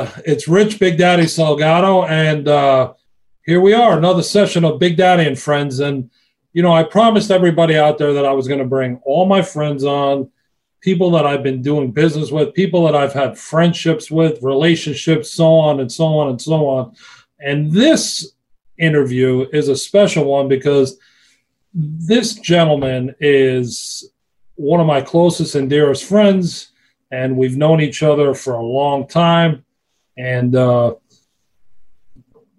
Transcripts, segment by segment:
uh, it's Rich Big Daddy Salgado, and uh, here we are, another session of Big Daddy and Friends. And you know, I promised everybody out there that I was going to bring all my friends on, people that I've been doing business with, people that I've had friendships with, relationships, so on and so on and so on. And this interview is a special one because this gentleman is one of my closest and dearest friends, and we've known each other for a long time. And uh,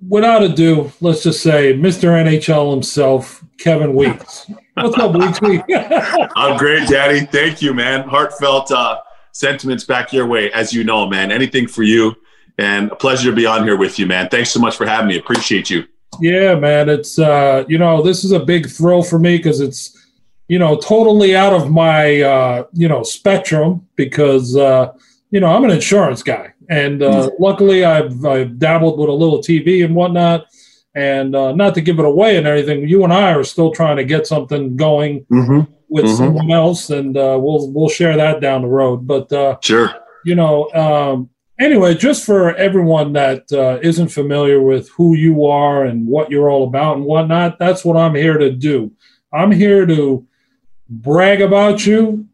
without ado, let's just say Mr. NHL himself, Kevin Weeks. What's up, Weeks? I'm great, Daddy. Thank you, man. Heartfelt uh, sentiments back your way, as you know, man. Anything for you, and a pleasure to be on here with you, man. Thanks so much for having me. Appreciate you. Yeah, man. It's uh, you know, this is a big thrill for me because it's you know totally out of my uh, you know spectrum because uh, you know I'm an insurance guy, and uh, mm-hmm. luckily I've, I've dabbled with a little TV and whatnot. And uh, not to give it away and everything, you and I are still trying to get something going mm-hmm. with mm-hmm. someone else, and uh, we'll we'll share that down the road. But uh, sure, you know, um, anyway, just for everyone that uh, not familiar with who you are and what you're all about and whatnot, that's what I'm here to do. I'm here to brag about you,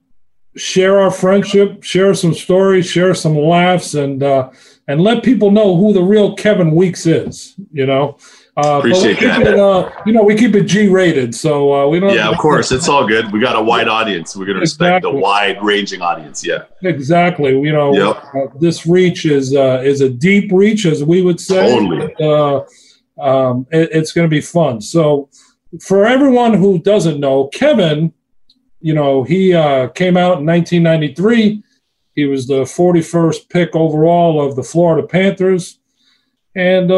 share our friendship, share some stories, share some laughs, and uh, and let people know who the real Kevin Weeks is. You know. Uh, Appreciate that. It, uh, you know, we keep it G rated, so uh, we don't. Yeah, of course, it's all good. We got a wide audience. We're going to respect exactly. the wide ranging audience. Yeah, exactly. You know, yep. Uh, this reach is uh, is a deep reach, as we would say. Totally. Uh, um, it, it's going to be fun. So, for everyone who doesn't know, Kevin, you know, he came out in 1993. He was the 41st pick overall of the Florida Panthers, and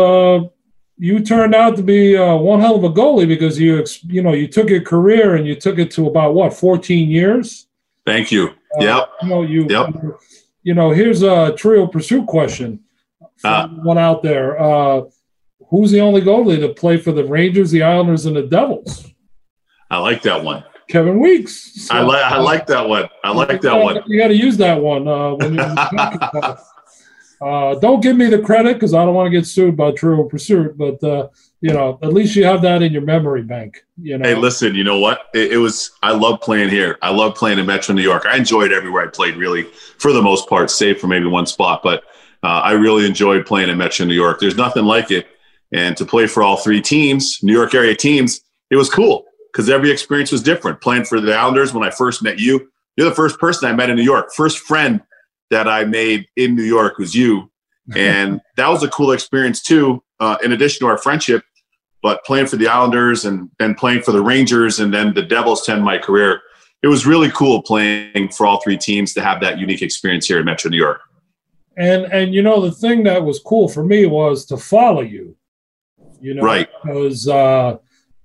you turned out to be uh, one hell of a goalie because you you know you took your career and you took it to about what 14 years. Thank you. Uh, yep. You know you. Yep. You know, here's a Trivial Pursuit question. Uh, one out there. Uh, who's the only goalie to play for the Rangers, the Islanders, and the Devils? I like that one. Kevin Weeks. So, I like I like that one. I like that one. You got to use that one uh, when you're Uh, don't give me the credit because I don't want to get sued by Trivial Pursuit, but uh, you know, at least you have that in your memory bank. You know. Hey, listen, you know what? It, it, was. I love playing here. I love playing in Metro New York. I enjoyed everywhere I played, really, for the most part, save for maybe one spot. But uh, I really enjoyed playing in Metro New York. There's nothing like it, and to play for all three teams, New York area teams, it was cool because every experience was different. Playing for the Islanders when I first met you, you're the first person I met in New York, first friend that I made in New York was you. And that was a cool experience too, uh, in addition to our friendship. But playing for the Islanders and then playing for the Rangers and then the Devils to end my career, it was really cool playing for all three teams to have that unique experience here in Metro New York. And and you know the thing that was cool for me was to follow you. You know, right? Because uh,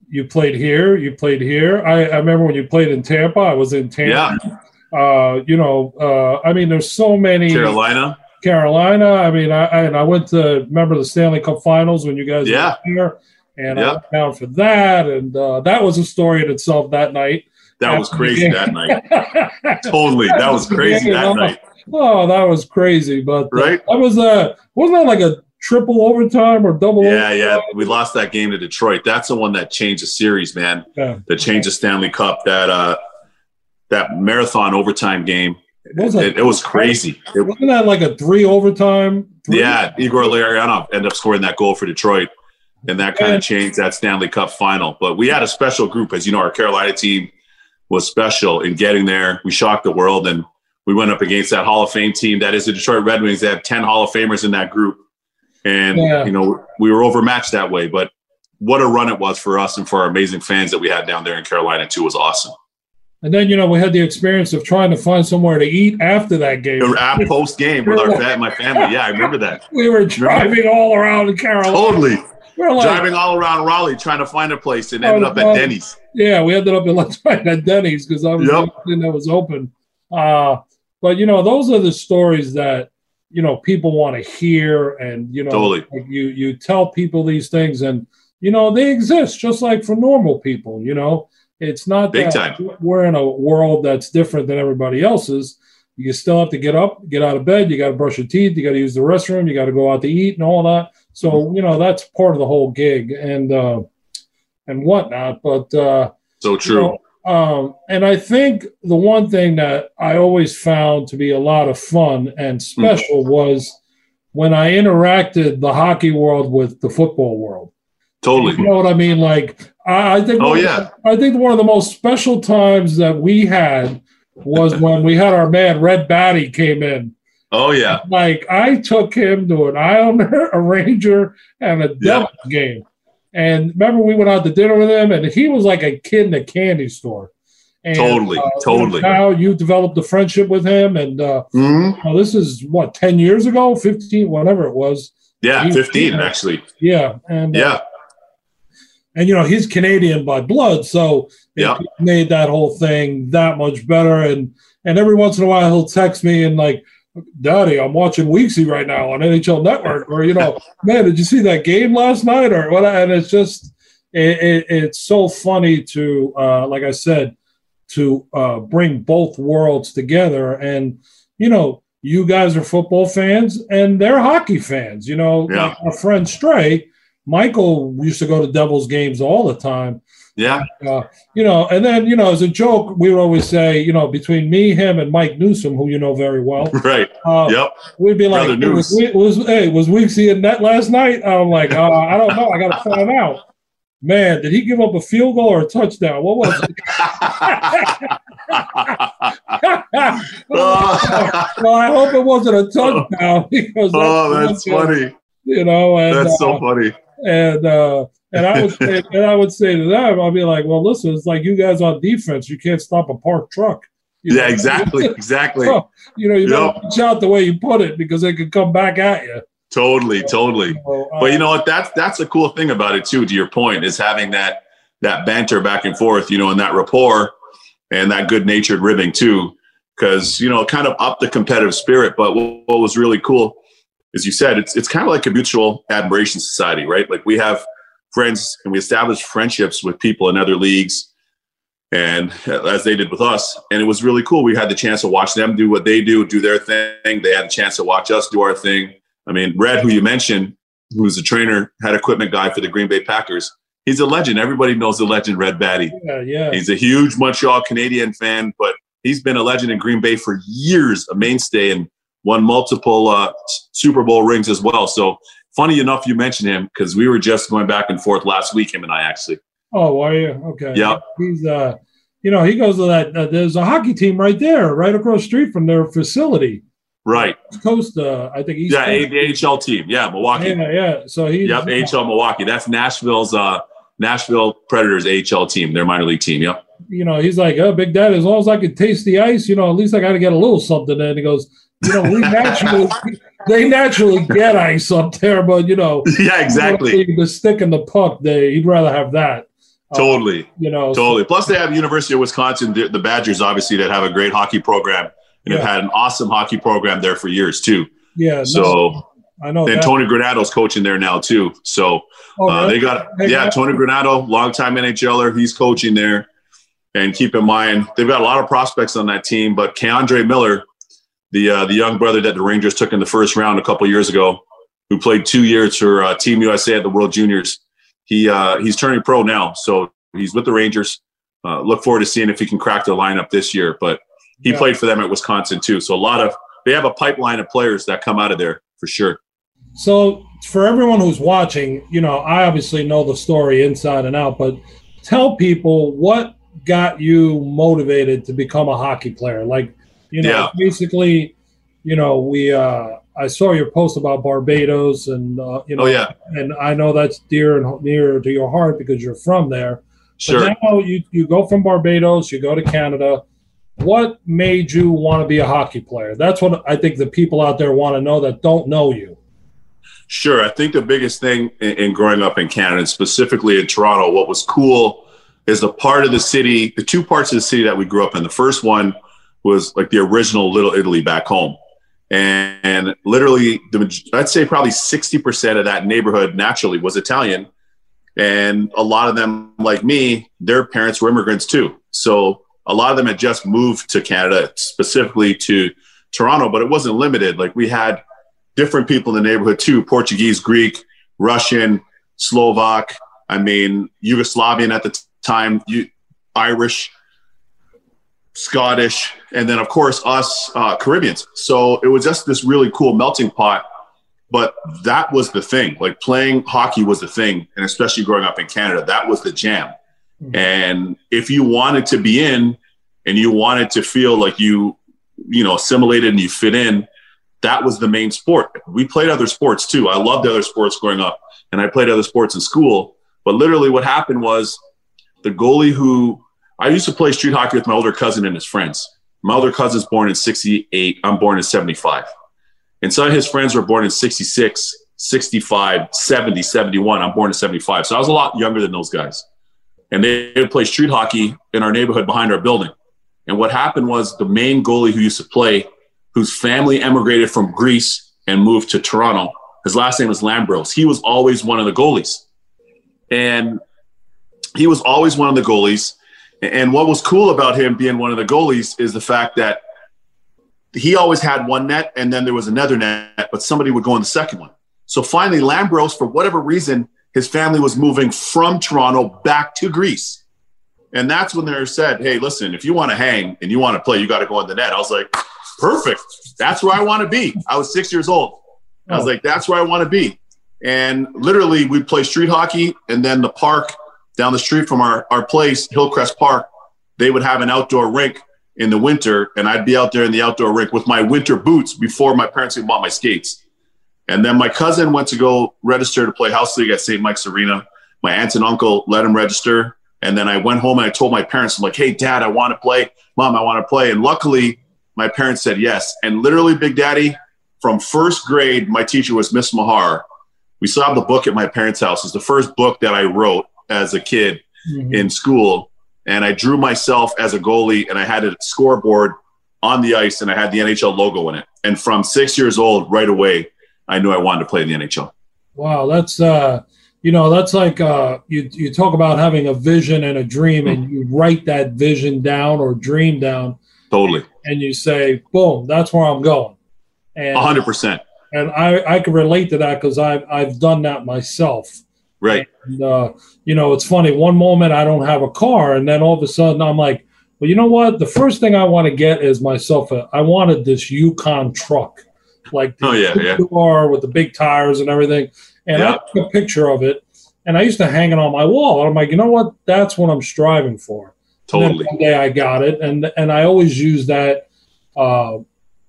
you played here, you played here. I, I remember when you played in Tampa. I was in Tampa. Yeah. Uh, you know, uh, I mean, there's so many. Carolina. Carolina. I mean, I, I, and I went to remember the Stanley Cup Finals when you guys yeah. were here, and. I went down for that, and uh, that was a story in itself that night. That was crazy that night. totally, that was crazy that night. Oh, that was crazy, but uh, right, that was a wasn't that like a triple overtime or double? Yeah, overtime? yeah. Yeah. We lost that game to Detroit. That's the one that changed the series, man. Yeah. That changed the Stanley Cup. That uh, that marathon overtime game. It was, it, it was crazy. It, wasn't that like a three overtime? Three? Yeah, Igor Larionov ended up scoring that goal for Detroit, and that kind of changed that Stanley Cup final. But we had a special group, as you know, our Carolina team was special in getting there. We shocked the world, and we went up against that Hall of Fame team that is the Detroit Red Wings. They have ten Hall of Famers in that group, and yeah. you know we were overmatched that way. But what a run it was for us and for our amazing fans that we had down there in Carolina too was awesome. And then, you know, we had the experience of trying to find somewhere to eat after that game. At post game with our fat, my family. Yeah, I remember that. We were driving all around Carolina. Totally. We like, driving all around Raleigh trying to find a place and ended up at Denny's. Yeah, we ended up in at Denny's because I was yep. that was open. Uh, but you know, those are the stories that you know people want to hear, and you know, totally. you you tell people these things, and you know they exist just like for normal people. You know, it's not Big that time. we're in a world that's different than everybody else's. You still have to get up, get out of bed. You got to brush your teeth. You got to use the restroom. You got to go out to eat and all that. So you know that's part of the whole gig and uh, and whatnot. But uh, so true. You know, um, and I think the one thing that I always found to be a lot of fun and special mm-hmm. was when I interacted the hockey world with the football world. Totally. You know what I mean? Like I, I think. Oh yeah. I think one of the most special times that we had was when we had our man Red Batty came in. Oh yeah. Like I took him to an Islander, a Ranger, and a Devils yeah. game. And remember, we went out to dinner with him, and he was like a kid in a candy store. And, totally, uh, totally. Now you developed a friendship with him, and uh, mm-hmm. well, this is what ten years ago, fifteen, whatever it was. Yeah, fifteen actually. Yeah, and uh, yeah, and you know he's Canadian by blood, so yeah. made that whole thing that much better. And and every once in a while he'll text me and like, Daddy, I'm watching Weeksy right now on NHL Network, or you know, man, did you see that game last night, or what? And it's just it, it, it's so funny to uh, like I said to uh, bring both worlds together, and you know. You guys are football fans, and they're hockey fans. You know, yeah. like our friend Stray, Michael used to go to Devils games all the time. Yeah. Uh, you know, and then, you know, as a joke, we would always say, you know, between me, him, and Mike Newsom, who you know very well. Right. Uh, yep. We'd be like, was, was, hey, was Weeksy in net last night? I'm like, uh, I don't know. I got to find out. Man, did he give up a field goal or a touchdown? What was it? well, I hope it wasn't a touchdown because that's oh, that's funny. You know, and, that's so uh, funny. And uh, and I would say, and I would say to them, I'll be like, well, listen, it's like you guys on defense, you can't stop a parked truck. You yeah, know? exactly, exactly. So, you know, you yep. watch out the way you put it because they could come back at you. Totally, totally. So, uh, but you know what? That's that's a cool thing about it too. To your point, is having that that banter back and forth, you know, and that rapport and that good natured ribbing too, because you know, kind of up the competitive spirit. But what, what was really cool, as you said, it's it's kind of like a mutual admiration society, right? Like we have friends and we establish friendships with people in other leagues and uh, as they did with us. And it was really cool. We had the chance to watch them do what they do do their thing. They had a chance to watch us do our thing. I mean red who you mentioned who's a trainer head equipment guy for the green bay packers. He's a legend. Everybody knows the legend red batty. Yeah, yeah. he's a huge montreal canadian fan but he's been a legend in green bay for years a mainstay and won multiple uh, super bowl rings as well so funny enough, you mentioned him because we were just going back and forth last week. Him and I actually. Oh, are you okay? Yeah. He's uh, you know, he goes to that. Uh, there's a hockey team right there, right across the street from their facility. Right. East Coast, uh, I think. East yeah, Coast. the AHL team. Yeah, Milwaukee. Yeah, yeah. So he's. Yep, AHL Milwaukee. That's Nashville's uh, Nashville Predators AHL team, their minor league team. Yep. You know, he's like, oh, Big Dad, as long as I can taste the ice, you know, at least I got to get a little something. And he goes, you know, we naturally they naturally get ice up there, but you know, yeah, exactly. The stick and the puck, they he'd rather have that. Uh, totally, uh, you know, totally. Plus, they have University of Wisconsin, the Badgers, obviously, that have a great hockey program and yeah. have had an awesome hockey program there for years too. Yeah. So I know. And that. Tony Granato's coaching there now too. So oh, uh, they got hey, yeah, Tony Granato, longtime NHLer, he's coaching there. And keep in mind, they've got a lot of prospects on that team, but K'Andre Miller the uh, the young brother that the Rangers took in the first round a couple years ago, who played two years for uh, Team USA at the World Juniors. He uh, he's turning pro now, so he's with the Rangers. Uh, look forward to seeing if he can crack their lineup this year. But he yeah. played for them at Wisconsin too, so a lot of they have a pipeline of players that come out of there for sure. So for everyone who's watching, you know, I obviously know the story inside and out, but tell people what got you motivated to become a hockey player. Like you know, yeah. basically, you know, we uh, I saw your post about Barbados, and uh, you know, oh, yeah, and I know that's dear and near to your heart because you're from there. Sure. But now you you go from Barbados, you go to Canada. What made you want to be a hockey player? That's what I think the people out there want to know that don't know you. Sure. I think the biggest thing in, in growing up in Canada, specifically in Toronto, what was cool is the part of the city, the two parts of the city that we grew up in. The first one was like the original Little Italy back home. And, and literally, the, I'd say probably 60% of that neighborhood naturally was Italian. And a lot of them, like me, their parents were immigrants too. So a lot of them had just moved to Canada, specifically to Toronto, but it wasn't limited. Like we had different people in the neighborhood too Portuguese, Greek, Russian, Slovak. I mean, Yugoslavian at the time, you, Irish, Scottish, and then of course us uh, Caribbeans. So it was just this really cool melting pot. But that was the thing. Like playing hockey was the thing, and especially growing up in Canada, that was the jam. Mm-hmm. And if you wanted to be in, and you wanted to feel like you, you know, assimilated and you fit in, that was the main sport. We played other sports too. I loved other sports growing up, and I played other sports in school. But literally, what happened was the goalie who I used to play street hockey with my older cousin and his friends. My older cousin's born in 68. I'm born in 75. And some of his friends were born in 66, 65, 70, 71. I'm born in 75. So I was a lot younger than those guys. And they would play street hockey in our neighborhood behind our building. And what happened was the main goalie who used to play, whose family emigrated from Greece and moved to Toronto, his last name was Lambros. He was always one of the goalies. And he was always one of the goalies. And what was cool about him being one of the goalies is the fact that he always had one net and then there was another net, but somebody would go in the second one. So finally, Lambros, for whatever reason, his family was moving from Toronto back to Greece. And that's when they said, hey, listen, if you want to hang and you want to play, you got to go in the net. I was like, perfect. That's where I want to be. I was six years old. I was oh. like, that's where I want to be. And literally, we'd play street hockey, and then the park down the street from our, our place, Hillcrest Park, they would have an outdoor rink in the winter, and I'd be out there in the outdoor rink with my winter boots before my parents even bought my skates. And then my cousin went to go register to play house league at St. Mike's Arena. My aunt and uncle let him register. And then I went home and I told my parents, I'm like, hey, dad, I want to play. Mom, I want to play. And luckily, my parents said yes. And literally, Big Daddy, from first grade, my teacher was Miss Mahar. We still have the book at my parents' house. It's the first book that I wrote as a kid mm-hmm. in school. And I drew myself as a goalie and I had a scoreboard on the ice and I had the NHL logo in it. And from six years old, right away, I knew I wanted to play in the NHL. Wow, that's uh you know, that's like uh you you talk about having a vision and a dream mm-hmm. and you write that vision down or dream down. Totally. And you say, boom, that's where I'm going. And hundred percent. And I, I can relate to that because I've I've done that myself. Right. And, uh, you know, it's funny. One moment I don't have a car, and then all of a sudden I'm like, well, you know what? The first thing I want to get is myself a. I wanted this Yukon truck, like the oh yeah, yeah, car with the big tires and everything. And yeah. I took a picture of it, and I used to hang it on my wall. And I'm like, you know what? That's what I'm striving for. Totally. one day I got it, and and I always use that. Uh,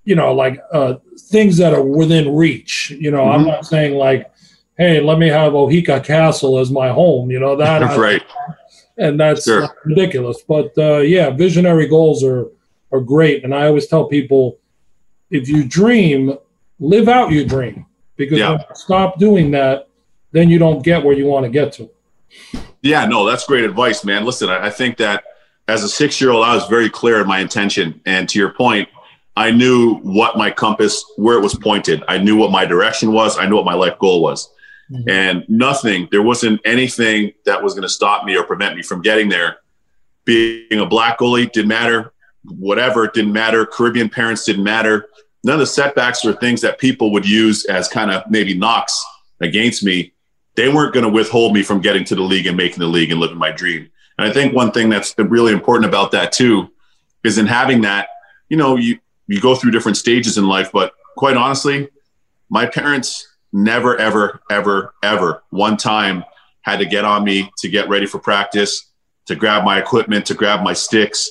you know, like uh, things that are within reach. You know, mm-hmm. I'm not saying like hey, let me have Oheka Castle as my home. You know that right, and that's sure. ridiculous. But uh, yeah, visionary goals are are great, and I always tell people, if you dream, live out your dream because yeah. stop doing that, then you don't get where you want to get to. Yeah, no, that's great advice, man. Listen, I, I think that as a six year old, I was very clear in my intention, and to your point. I knew what my compass, where it was pointed. I knew what my direction was. I knew what my life goal was. Mm-hmm. And nothing, there wasn't anything that was going to stop me or prevent me from getting there. Being a black goalie didn't matter. Whatever, it didn't matter. Caribbean parents didn't matter. None of the setbacks or things that people would use as kind of maybe knocks against me, they weren't going to withhold me from getting to the league and making the league and living my dream. And I think one thing that's really important about that too is in having that, you know, you, you go through different stages in life, but quite honestly, my parents never, ever, ever, ever one time had to get on me to get ready for practice, to grab my equipment, to grab my sticks,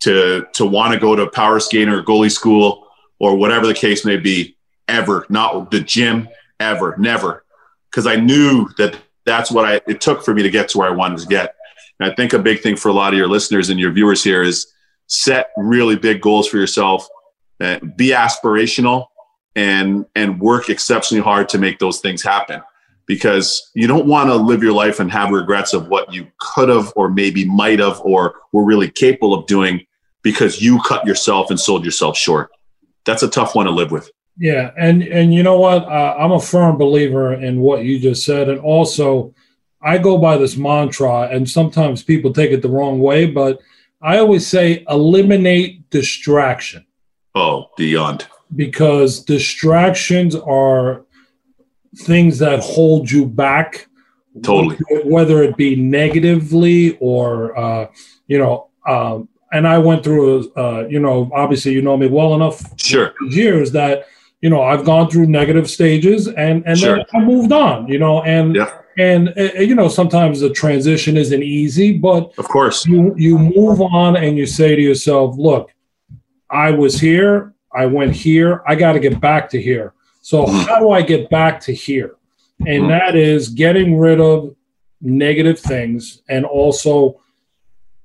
to to want to go to power skating or goalie school or whatever the case may be. Ever, not the gym, ever, never, because I knew that that's what I it took for me to get to where I wanted to get. And I think a big thing for a lot of your listeners and your viewers here is set really big goals for yourself. Uh, be aspirational and and work exceptionally hard to make those things happen because you don't want to live your life and have regrets of what you could have or maybe might have or were really capable of doing because you cut yourself and sold yourself short that's a tough one to live with yeah and and you know what uh, i'm a firm believer in what you just said and also i go by this mantra and sometimes people take it the wrong way but I always say eliminate distraction. Oh, beyond. Because distractions are things that hold you back. Totally. Whether it be negatively or, uh, you know, um, and I went through, uh, you know, obviously you know me well enough. Sure. Years that you know I've gone through negative stages and and sure. then I moved on. You know, and yeah. and uh, you know sometimes the transition isn't easy, but of course you you move on and you say to yourself, look, I was here, I went here, I got to get back to here. So how do I get back to here? And that is getting rid of negative things and also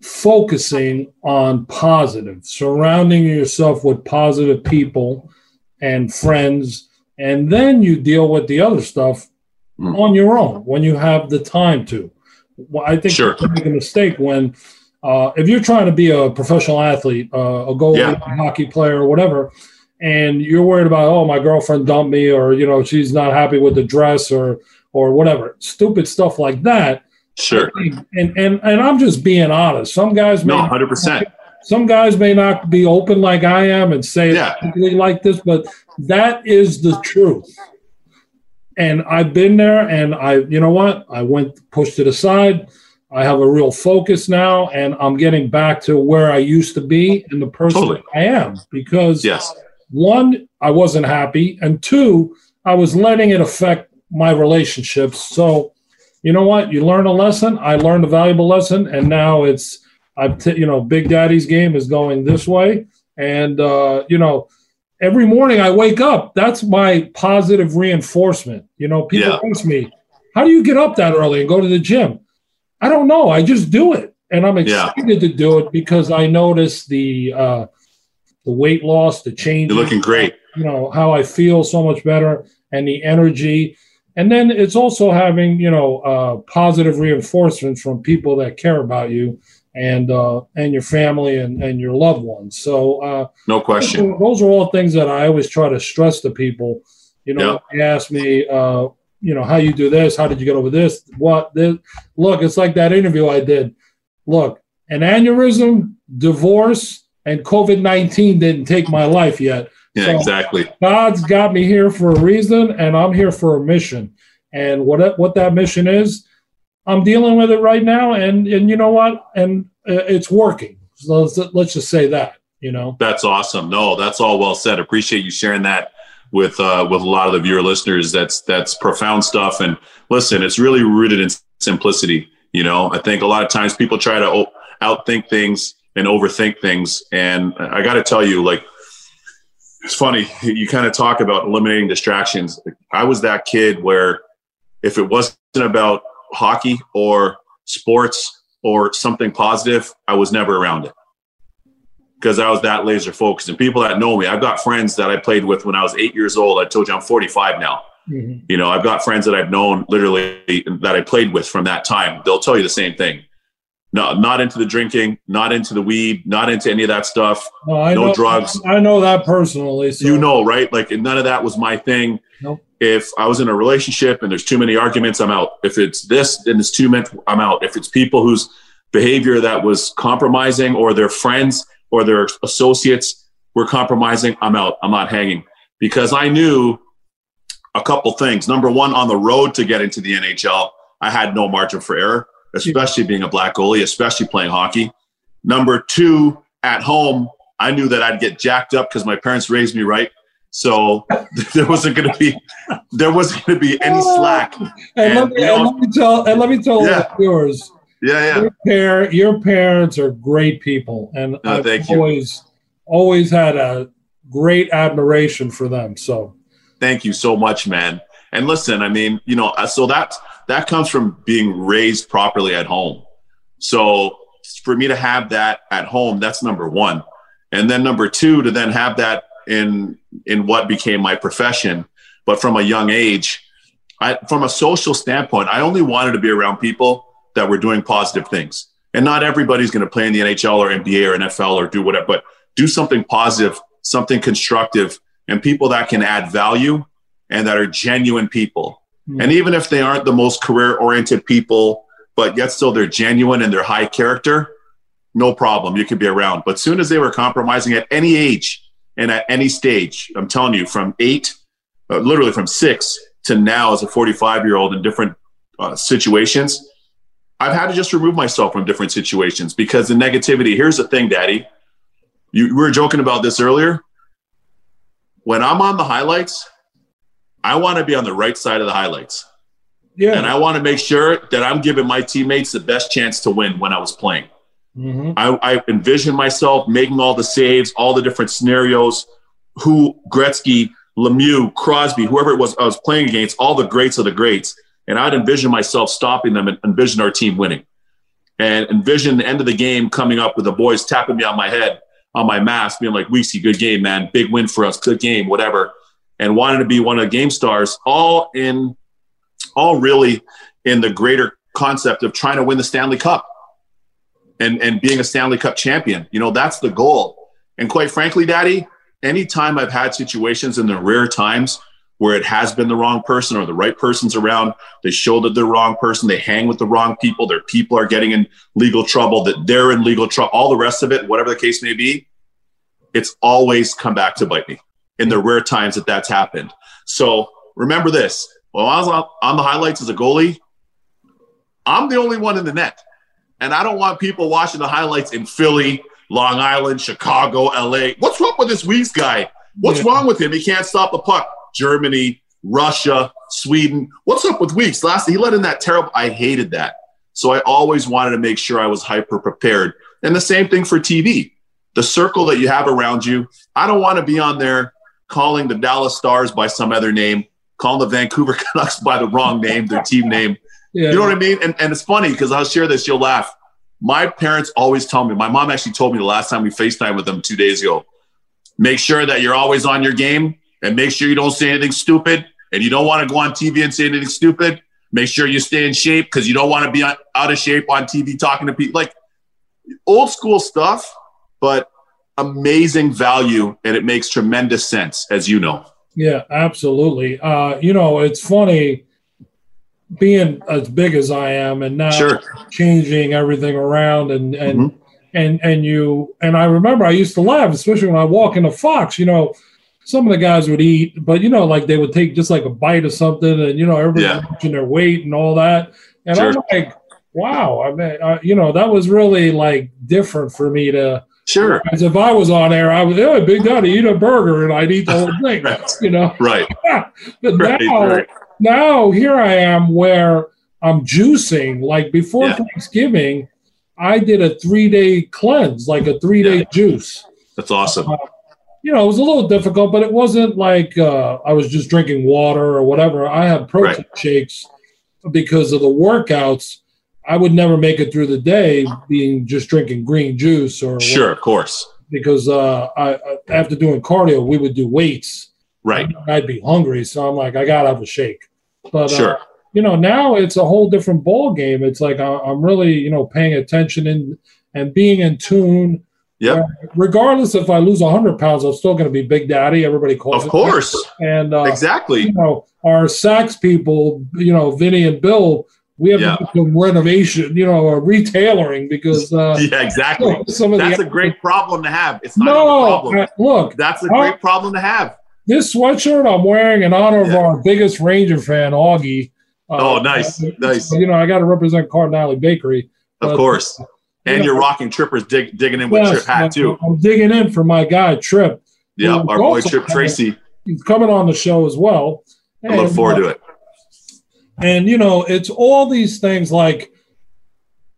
focusing on positive, surrounding yourself with positive people and friends, and then you deal with the other stuff mm. on your own when you have the time to. I think sure. you make a mistake when, uh, if you're trying to be a professional athlete, uh, a goalie, yeah. a hockey player, or whatever, and you're worried about, oh, my girlfriend dumped me, or you know, she's not happy with the dress, or or whatever, stupid stuff like that Sure. And and and I'm just being honest. Some guys may no, hundred percent. Some guys may not be open like I am and say yeah. like this, but that is the truth. And I've been there, and I, you know what? I went pushed it aside. I have a real focus now, and I'm getting back to where I used to be and the person totally. I am. Because yes, one, I wasn't happy, and two, I was letting it affect my relationships. So you know what? You learn a lesson. I learned a valuable lesson, and now it's I've t- you know Big Daddy's game is going this way, and uh, you know every morning I wake up. That's my positive reinforcement. You know, people yeah. ask me, "How do you get up that early and go to the gym?" I don't know. I just do it, and I'm excited yeah. to do it because I notice the uh, the weight loss, the change. You're looking great. You know how I feel so much better, and the energy and then it's also having you know uh, positive reinforcements from people that care about you and uh, and your family and, and your loved ones so uh, no question those are, those are, all things that i always try to stress to people you know yep. they ask me uh, you know how you do this how did you get over this what this look it's like that interview i did look an aneurysm divorce and covid-19 didn't take my life yet yeah, so exactly. God's got me here for a reason, and I'm here for a mission. And what what that mission is, I'm dealing with it right now, and and you know what, and uh, it's working. So let's, let's just say that. You know. That's awesome. No, that's all well said. Appreciate you sharing that with uh, with a lot of the viewer listeners. That's that's profound stuff. And listen, it's really rooted in simplicity. You know, I think a lot of times people try to outthink things and overthink things. And I got to tell you, like it's funny you kind of talk about eliminating distractions i was that kid where if it wasn't about hockey or sports or something positive i was never around it because i was that laser focused and people that know me i've got friends that i played with when i was eight years old i told you i'm 45 now mm-hmm. you know i've got friends that i've known literally that i played with from that time they'll tell you the same thing no, not into the drinking, not into the weed, not into any of that stuff. no know, drugs. I know that personally. So. You know, right? Like none of that was my thing. Nope. If I was in a relationship and there's too many arguments, I'm out. If it's this and it's too much, I'm out. If it's people whose behavior that was compromising or their friends or their associates were compromising, I'm out. I'm not hanging because I knew a couple things. Number one, on the road to get into the NHL, I had no margin for error especially being a black goalie, especially playing hockey. Number two, at home, I knew that I'd get jacked up because my parents raised me right. So there wasn't going to be there wasn't going to be any slack. And, and, let, me, and let, me, tell and let me tell yeah. yours. Yeah, yeah. Your, par- your parents are great people, and no, I've always you. always had a great admiration for them. So, thank you so much, man. And listen, I mean, you know, uh, so that's that comes from being raised properly at home. So for me to have that at home, that's number one. And then number two, to then have that in in what became my profession, but from a young age, I, from a social standpoint, I only wanted to be around people that we're doing positive things. And not everybody's going to play in the NHL or NBA or NFL or do whatever, but do something positive, something constructive, and people that can add value and that are genuine people Mm-hmm. And even if they aren't the most career oriented people, but yet still they're genuine and they're high character, no problem. You could be around. But soon as they were compromising at any age and at any stage, I'm telling you, from eight, uh, literally from six to now as a 45 year old in different uh, situations, I've had to just remove myself from different situations because the negativity. Here's the thing, Daddy. You we were joking about this earlier. When I'm on the highlights, I want to be on the right side of the highlights. Yeah. And I want to make sure that I'm giving my teammates the best chance to win when I was playing. Mm-hmm. I, I envision myself making all the saves, all the different scenarios, who Gretzky, Lemieux, Crosby, whoever it was I was playing against, all the greats of the greats. And I'd envision myself stopping them and envision our team winning. And envision the end of the game coming up with the boys tapping me on my head, on my mask, being like, Weeksy, good game, man. Big win for us, good game, whatever. And wanting to be one of the game stars, all in, all really in the greater concept of trying to win the Stanley Cup and, and being a Stanley Cup champion. You know, that's the goal. And quite frankly, Daddy, anytime I've had situations in the rare times where it has been the wrong person or the right person's around, they show that they're the wrong person, they hang with the wrong people, their people are getting in legal trouble, that they're in legal trouble, all the rest of it, whatever the case may be, it's always come back to bite me in the rare times that that's happened. So remember this. While I was on the highlights as a goalie, I'm the only one in the net. And I don't want people watching the highlights in Philly, Long Island, Chicago, LA. What's wrong with this Weeks guy? What's yeah. wrong with him? He can't stop the puck. Germany, Russia, Sweden. What's up with Weeks? Last he let in that terrible. I hated that. So I always wanted to make sure I was hyper prepared. And the same thing for TV. The circle that you have around you. I don't want to be on there calling the Dallas Stars by some other name, calling the Vancouver Canucks by the wrong name, their team name. Yeah. You know what I mean? And, and it's funny because I'll share this, you'll laugh. My parents always tell me, my mom actually told me the last time we FaceTime with them two days ago, make sure that you're always on your game and make sure you don't say anything stupid. And you don't want to go on TV and say anything stupid. Make sure you stay in shape because you don't want to be on, out of shape on TV talking to people. Like old school stuff, but amazing value and it makes tremendous sense, as you know. Yeah, absolutely. Uh, you know, it's funny being as big as I am and now sure. changing everything around and and mm-hmm. and and you and I remember I used to laugh, especially when I walk into Fox, you know, some of the guys would eat, but you know, like they would take just like a bite of something and you know, everybody yeah. watching their weight and all that. And sure. I'm like, wow, I mean, I, you know, that was really like different for me to Sure. As if I was on air, I would, oh, Big Daddy, eat a burger, and I'd eat the whole thing. right. You know, right. but right, now, right now here I am where I'm juicing. Like before yeah. Thanksgiving, I did a three day cleanse, like a three day yeah. juice. That's awesome. Uh, you know, it was a little difficult, but it wasn't like uh, I was just drinking water or whatever. I had protein right. shakes because of the workouts. I would never make it through the day being just drinking green juice or sure, whatever. of course. Because uh, I, after doing cardio, we would do weights. Right. I'd be hungry, so I'm like, I gotta have a shake. But uh, sure. Uh, you know, now it's a whole different ball game. It's like I'm really, you know, paying attention and and being in tune. Yeah. Uh, regardless if I lose 100 pounds, I'm still going to be Big Daddy. Everybody calls. Of course. And uh, exactly. You know, our Saks people, you know, Vinny and Bill, we have yeah. to do some renovation, you know, or retailering because. Uh, yeah, exactly. You know, some of that's the, a great problem to have. It's not no, a problem. I, look, that's a great problem to have this sweatshirt I'm wearing in honor yeah. of our biggest Ranger fan, Augie. Uh, oh, nice, nice. You know, I got to represent Cardinale Bakery. Of course. And you are rocking Trippers dig, digging in with yes, Trip hat too. I'm digging in for my guy Trip. Yeah, our boy Trip Tracy. He's coming on the show as well. I look forward uh, to it. And you know, it's all these things like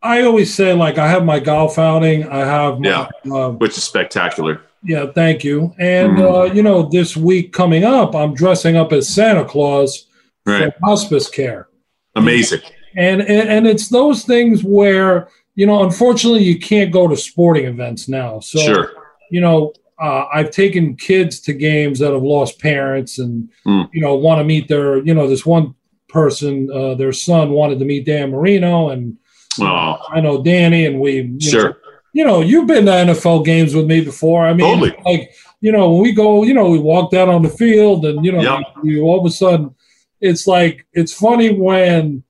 I always say, like I have my golf outing, I have my, yeah, uh, which is spectacular. Yeah, thank you. And mm. uh, you know, this week coming up, I'm dressing up as Santa Claus right. for hospice care. Amazing. And, and and it's those things where you know, unfortunately, you can't go to sporting events now. So sure. you know, uh, I've taken kids to games that have lost parents, and mm. you know, want to meet their you know, this one person, uh, their son wanted to meet Dan Marino, and oh. I know Danny, and we sure. Know, you know, you've been to NFL games with me before. I mean, totally. like, you know, when we go, you know, we walk down on the field and, you know, yep. you, you, all of a sudden, it's like, it's funny when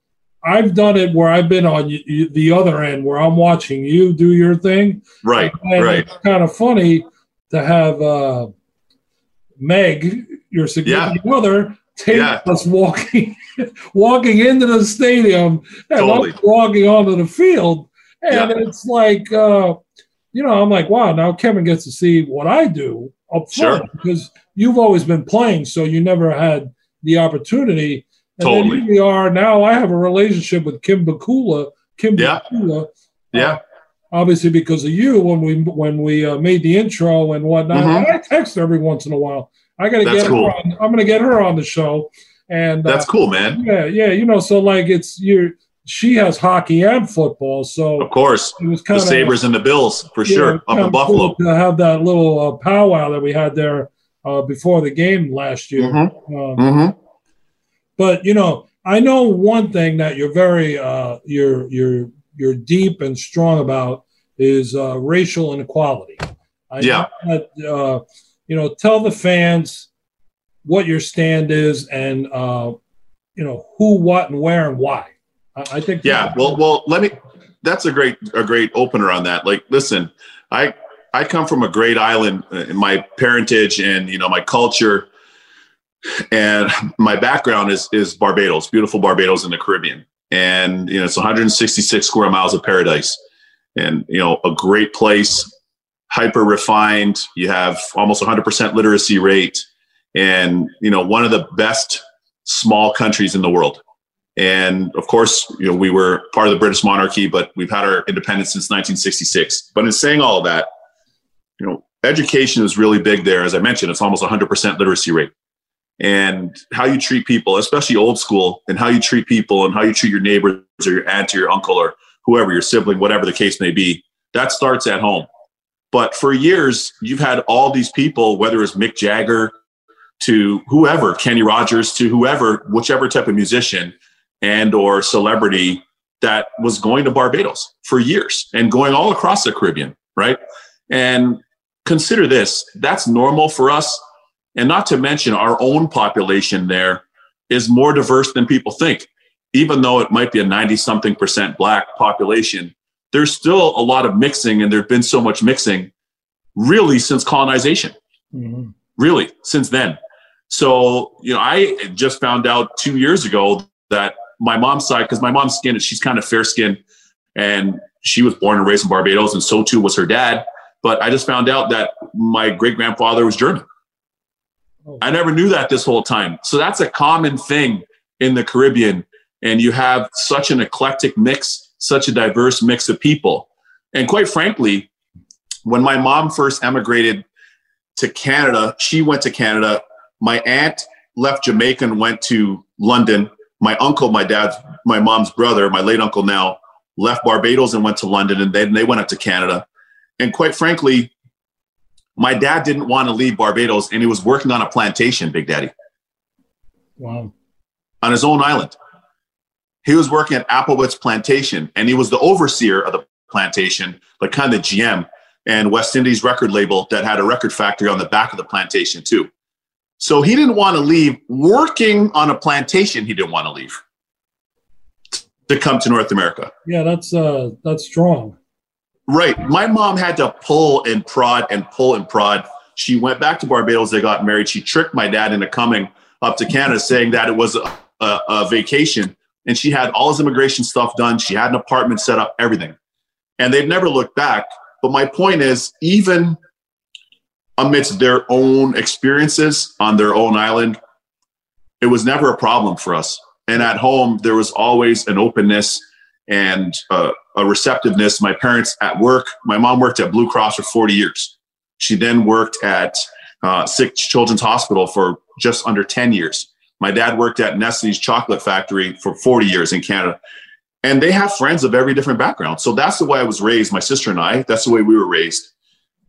I've done it where I've been on y- the other end where I'm watching you do your thing. Right, and right. It's kind of funny to have uh, Meg, your significant yeah. other, take yeah. us walking walking into the stadium and totally. walking onto the field. And yeah. it's like, uh, you know, I'm like, wow, now Kevin gets to see what I do up front sure. because you've always been playing, so you never had the opportunity. And totally. we are now. I have a relationship with Kim Pegula. Kim yeah. Pegula. Yeah. Uh, obviously, because of you, when we when we uh, made the intro and whatnot, mm-hmm. I text every once in a while. I got to get cool. her. On, I'm going to get her on the show. And that's uh, cool, man. Yeah, yeah. You know, so like it's you. She has hockey and football, so of course it was kind the of Sabres and the Bills for yeah, sure up in Buffalo. Cool to have that little uh, powwow that we had there uh, before the game last year. Mm-hmm. Um, mm-hmm. But you know, I know one thing that you're very uh, you're you're you're deep and strong about is uh, racial inequality. I yeah. That, uh, you know, tell the fans what your stand is and uh, you know who, what, and where and why. I, I think. Yeah. Well, well, let me. That's a great a great opener on that. Like, listen, I I come from a great island uh, in my parentage and you know my culture and my background is is Barbados, beautiful Barbados in the Caribbean. And you know it's 166 square miles of paradise. And you know a great place hyper refined. You have almost 100% literacy rate. And you know one of the best small countries in the world. And of course you know we were part of the british monarchy but we've had our independence since 1966 but in saying all of that you know education is really big there. As i mentioned it's almost 100% literacy rate and how you treat people especially old school and how you treat people and how you treat your neighbors or your aunt or your uncle or whoever your sibling whatever the case may be that starts at home but for years you've had all these people whether it's mick jagger to whoever, Kenny Rogers to whoever, whichever type of musician and or celebrity that was going to Barbados for years and going all across the Caribbean, right? And consider this, that's normal for us. And not to mention our own population there is more diverse than people think. Even though it might be a 90 something percent black population, there's still a lot of mixing and there's been so much mixing really since colonization. Mm-hmm. Really, since then. So, you know, I just found out two years ago that my mom's side, because my mom's skin, is she's kind of fair skinned and she was born and raised in Barbados, and so too was her dad. But I just found out that my great grandfather was German. Oh. I never knew that this whole time. So that's a common thing in the Caribbean. And you have such an eclectic mix, such a diverse mix of people. And quite frankly, when my mom first emigrated to Canada, she went to Canada my aunt left Jamaica and went to London. My uncle, my dad's, my mom's brother, my late uncle now, left Barbados and went to London, and then they went up to Canada. And quite frankly, my dad didn't want to leave Barbados, and he was working on a plantation, Big Daddy. Wow. On his own island. He was working at Applewoods Plantation, and he was the overseer of the plantation, like kind of the GM and West Indies record label that had a record factory on the back of the plantation, too. So he didn't want to leave working on a plantation. He didn't want to leave to come to North America. Yeah, that's uh, that's strong. Right. My mom had to pull and prod and pull and prod. She went back to Barbados. They got married. She tricked my dad into coming up to Canada, saying that it was a, a, a vacation. And she had all his immigration stuff done. She had an apartment set up, everything. And they've never looked back. But my point is, even amidst their own experiences on their own island, it was never a problem for us. And at home, there was always an openness and uh, a receptiveness. My parents at work, my mom worked at Blue Cross for 40 years. She then worked at uh, Sick Children's Hospital for just under 10 years. My dad worked at Nestle's chocolate factory for 40 years in Canada. And they have friends of every different background. So that's the way I was raised, my sister and I. That's the way we were raised.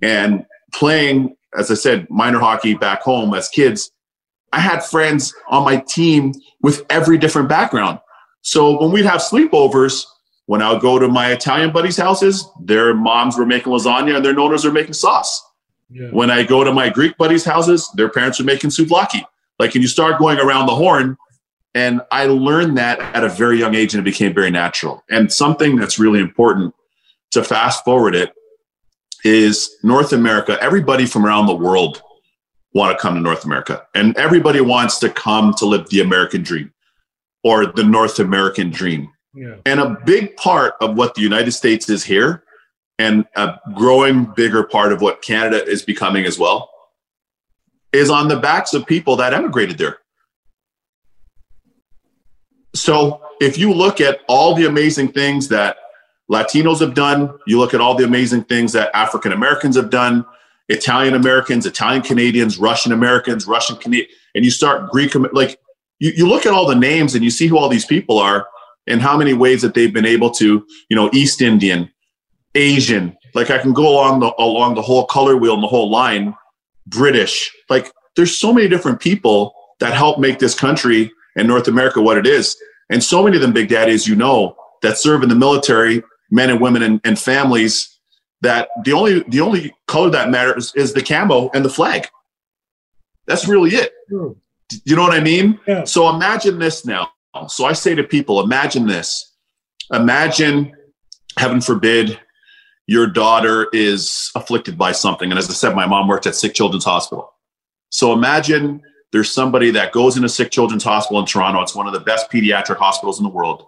And playing, as I said, minor hockey back home as kids, I had friends on my team with every different background. So when we'd have sleepovers, when I would go to my Italian buddies' houses, their moms were making lasagna and their nonas were making sauce. Yeah. When I go to my Greek buddies' houses, their parents were making souvlaki. Like, and you start going around the horn, And I learned that at a very young age and it became very natural. And something that's really important to fast forward it is North America, everybody from around the world want to come to North America. And everybody wants to come to live the American dream or the North American dream. Yeah. And a big part of what the United States is here and a growing bigger part of what Canada is becoming as well is on the backs of people that emigrated there. So if you look at all the amazing things that Latinos have done, you look at all the amazing things that African Americans have done, Italian Americans, Italian Canadians, Russian Americans, Russian Canadian, and you start Greek, like you, you look at all the names and you see who all these people are and how many ways that they've been able to, you know, East Indian, Asian, like I can go along the along the whole color wheel and the whole line, British. Like there's so many different people that help make this country and North America what it is. And so many of them, Big Daddy, as you know, that serve in the military, men and women and, and families, that the only the only color that matters is the camo and the flag. That's really it. You know what I mean? Yeah. So imagine this now. So I say to people, imagine this. Imagine, heaven forbid, your daughter is afflicted by something. And as I said, my mom worked at Sick Children's Hospital. So imagine there's somebody that goes into Sick Children's Hospital in Toronto. It's one of the best pediatric hospitals in the world.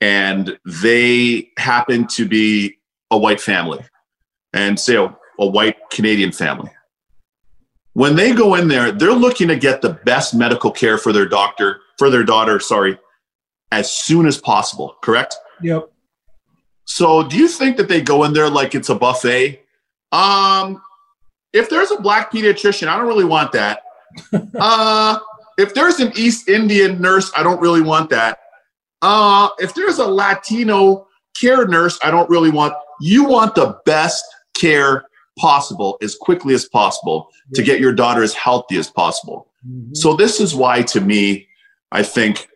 And they happen to be a white family and say a, a white Canadian family. When they go in there, they're looking to get the best medical care for their doctor, for their daughter, sorry, as soon as possible, correct? Yep. So do you think that they go in there like it's a buffet? Um, if there's a black pediatrician, I don't really want that. uh, if there's an East Indian nurse, I don't really want that. Uh, if there's a Latino care nurse, I don't really want. You want the best care possible as quickly as possible to get your daughter as healthy as possible. Mm-hmm. So this is why, to me, I think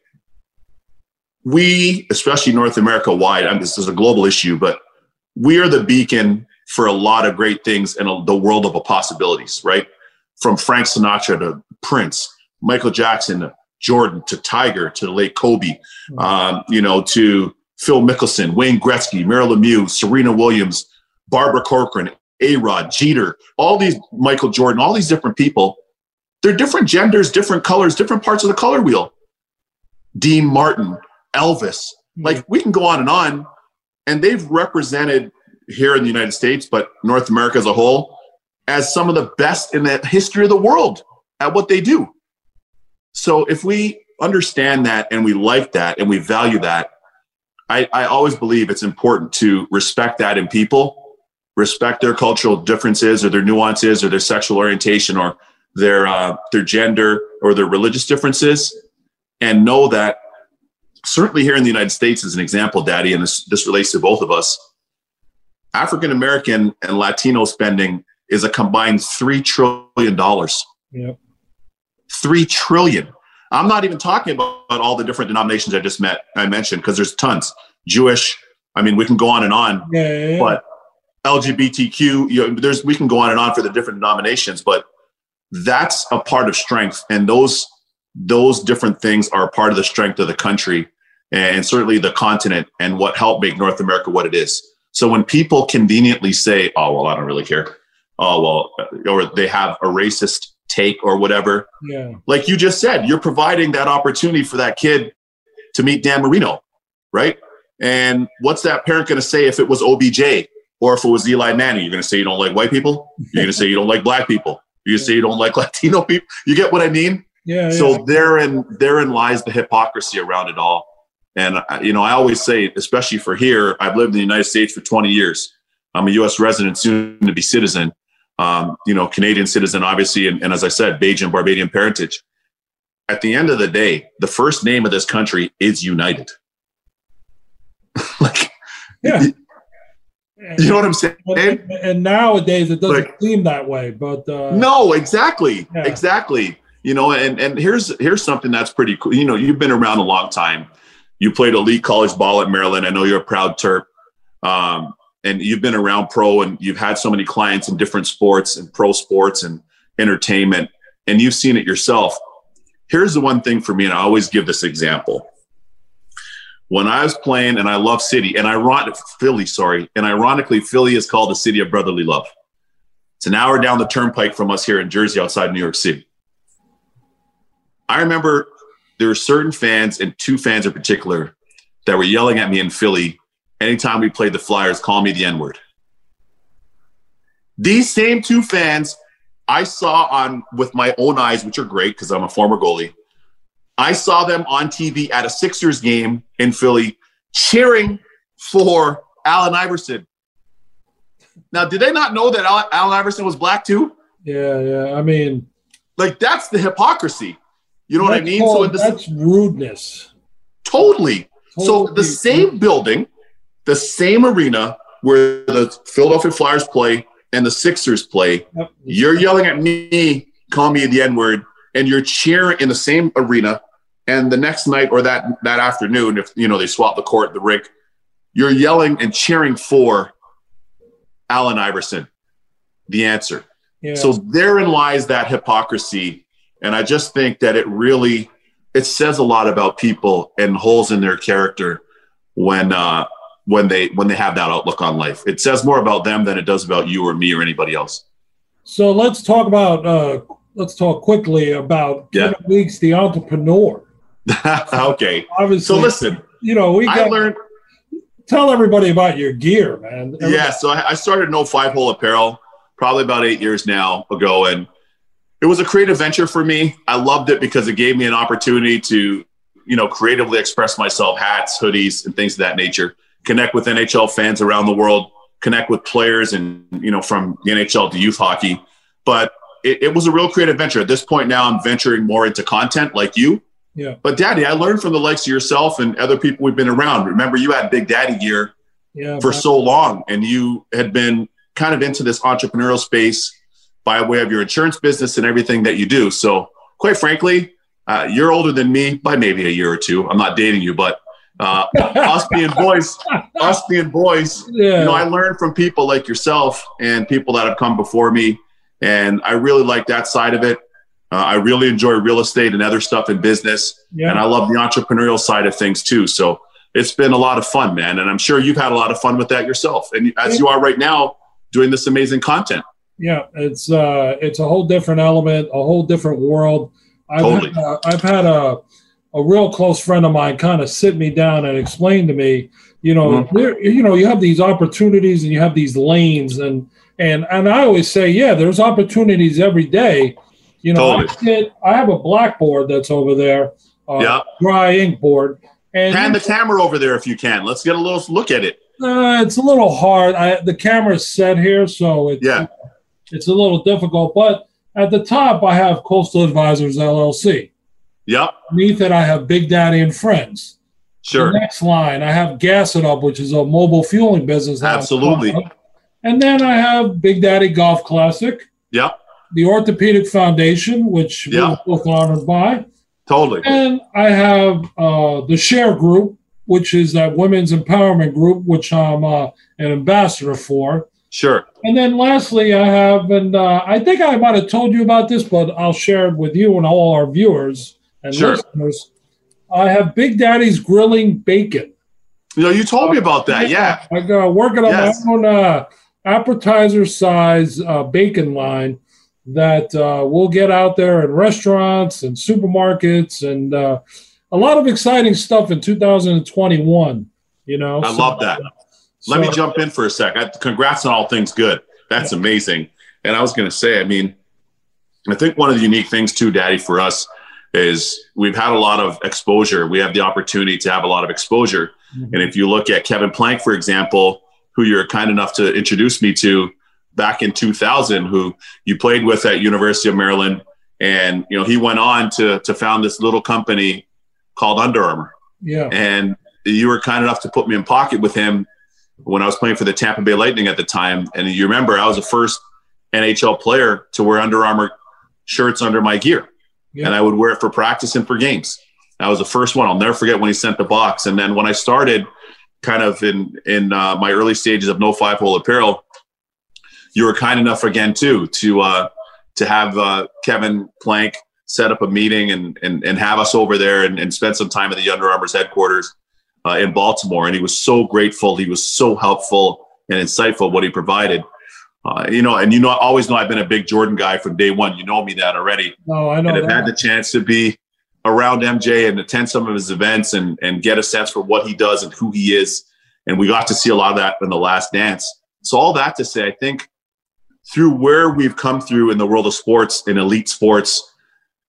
we, especially North America wide, I mean, this is a global issue, but we are the beacon for a lot of great things in a, the world of possibilities, right? From Frank Sinatra to Prince, Michael Jackson to Jordan to Tiger to the late Kobe, mm-hmm. um, you know, to Phil Mickelson, Wayne Gretzky, Mario Lemieux, Serena Williams, Barbara Corcoran, A Rod, Jeter, all these Michael Jordan, all these different people. They're different genders, different colors, different parts of the color wheel. Dean Martin, Elvis, mm-hmm. like we can go on and on. And they've represented here in the United States, but North America as a whole, as some of the best in the history of the world at what they do. So if we understand that and we like that and we value that, I, I always believe it's important to respect that in people, respect their cultural differences or their nuances or their sexual orientation or their uh, their gender or their religious differences, and know that certainly here in the United States, as an example, Daddy, and this, this relates to both of us, African American and Latino spending is a combined three trillion dollars. Yep. Three trillion. I'm not even talking about, about all the different denominations I just met I mentioned because there's tons. Jewish. I mean, we can go on and on. Yeah, yeah, yeah. But LGBTQ, you know, there's we can go on and on for the different denominations, but that's a part of strength, and those those different things are part of the strength of the country and certainly the continent and what helped make North America what it is. So when people conveniently say, "Oh well, I don't really care," oh well, or they have a racist take or whatever, yeah. like you just said, you're providing that opportunity for that kid to meet Dan Marino, right? And what's that parent going to say if it was OBJ or if it was Eli Manning? You're going to say you don't like white people. You're going to say you don't like black people. You're going to say you don't like Latino people. You get what I mean? Yeah. So yeah. therein therein lies the hypocrisy around it all. And uh, you know, I always say, especially for here, I've lived in the United States for 20 years. I'm a U.S. resident, soon to be citizen. Um, you know, Canadian citizen, obviously, and, and as I said, Bajan, Barbadian parentage. At the end of the day, the first name of this country is United. like, yeah. You know what I'm saying? And, and nowadays it doesn't like, seem that way, but uh, no, exactly, yeah. exactly. You know, and and here's here's something that's pretty cool. You know, you've been around a long time. You played elite college ball at Maryland. I know you're a proud Terp. Um, and you've been around pro and you've had so many clients in different sports and pro sports and entertainment, and you've seen it yourself. here's the one thing for me, and I always give this example. When I was playing, and I love City, and ironic Philly, sorry, and ironically, Philly is called the city of brotherly love. It's an hour down the turnpike from us here in Jersey, outside New York City. I remember there were certain fans, and two fans in particular, that were yelling at me in Philly anytime we played the Flyers, call me the N word. These same two fans I saw on with my own eyes, which are great because I'm a former goalie. I saw them on TV at a Sixers game in Philly cheering for Allen Iverson. Now, did they not know that Allen Iverson was black too? Yeah, yeah. I mean, like that's the hypocrisy. You know what I mean? Called, so that's rudeness. Totally. totally. So the same building, the same arena where the Philadelphia Flyers play and the Sixers play, yep. you're yelling at me, call me the N word, and you're cheering in the same arena. And the next night or that that afternoon, if you know they swap the court, the rink, you're yelling and cheering for Allen Iverson, the answer. Yeah. So therein lies that hypocrisy, and I just think that it really it says a lot about people and holes in their character when uh, when they when they have that outlook on life. It says more about them than it does about you or me or anybody else. So let's talk about uh, let's talk quickly about yeah. Kevin Weeks, the entrepreneur. okay. Obviously, so listen. You know, we got, I learned. Tell everybody about your gear, man. Everybody. Yeah, so I started No Five Hole Apparel probably about eight years now ago, and it was a creative venture for me. I loved it because it gave me an opportunity to, you know, creatively express myself, hats, hoodies, and things of that nature connect with NHL fans around the world, connect with players and, you know, from the NHL to youth hockey. But it, it was a real creative venture. At this point now, I'm venturing more into content like you. Yeah. But Daddy, I learned from the likes of yourself and other people we've been around. Remember, you had Big Daddy gear yeah, for so long, and you had been kind of into this entrepreneurial space by way of your insurance business and everything that you do. So, quite frankly, uh, you're older than me by maybe a year or two. I'm not dating you, but uh, us being boys, us being boys, yeah. you know, I learned from people like yourself and people that have come before me, and I really like that side of it. Uh, I really enjoy real estate and other stuff in business, yeah. and I love the entrepreneurial side of things too. So it's been a lot of fun, man, and I'm sure you've had a lot of fun with that yourself, and as you are right now, doing this amazing content. Yeah, it's uh, it's a whole different element, a whole different world. I've totally. had, uh, I've had a a real close friend of mine kind of sit me down and explain to me, you know, mm-hmm. you know, you have these opportunities and you have these lanes, and and and I always say, yeah, there's opportunities every day. You know, totally. I, I have a blackboard that's over there, uh, yeah, dry ink board. And hand the camera over there if you can. Let's get a little look at it. Uh, it's a little hard. I, the camera's set here, so it's, yeah, it's a little difficult. But at the top, I have Coastal Advisors LLC. Yep. Beneath it, I have Big Daddy and Friends. Sure. The next line, I have Gas It Up, which is a mobile fueling business. Absolutely. And then I have Big Daddy Golf Classic. Yep. The Orthopedic Foundation, which yep. we're both honored by. Totally. And I have uh, the Share Group, which is that women's empowerment group, which I'm uh, an ambassador for. Sure. And then lastly, I have, and uh, I think I might have told you about this, but I'll share it with you and all our viewers and sure. listeners. I have Big Daddy's Grilling Bacon. You know, you told me about that. Yeah. I got working on yes. my own uh, appetizer size uh, bacon line that uh, we'll get out there in restaurants and supermarkets and uh, a lot of exciting stuff in 2021. You know, I so, love that. Let me jump in for a sec. I, congrats on all things good. That's amazing. And I was going to say, I mean, I think one of the unique things too, Daddy, for us is we've had a lot of exposure. We have the opportunity to have a lot of exposure. Mm-hmm. And if you look at Kevin Plank, for example, who you're kind enough to introduce me to back in 2000, who you played with at University of Maryland, and you know he went on to to found this little company called Under Armour. Yeah. And you were kind enough to put me in pocket with him when I was playing for the Tampa Bay Lightning at the time. And you remember, I was the first NHL player to wear Under Armour shirts under my gear, yeah. and I would wear it for practice and for games. I was the first one. I'll never forget when he sent the box. And then when I started, kind of in in uh, my early stages of No Five Hole Apparel, you were kind enough again too to uh, to have uh, Kevin Plank set up a meeting and and, and have us over there and, and spend some time at the Under Armour's headquarters uh, in Baltimore. And he was so grateful. He was so helpful and insightful what he provided. Uh, you know, and you know, I always know I've been a big Jordan guy from day one. You know me that already. No, I know. And I've that. had the chance to be around MJ and attend some of his events and and get a sense for what he does and who he is. And we got to see a lot of that in the last dance. So all that to say, I think through where we've come through in the world of sports, in elite sports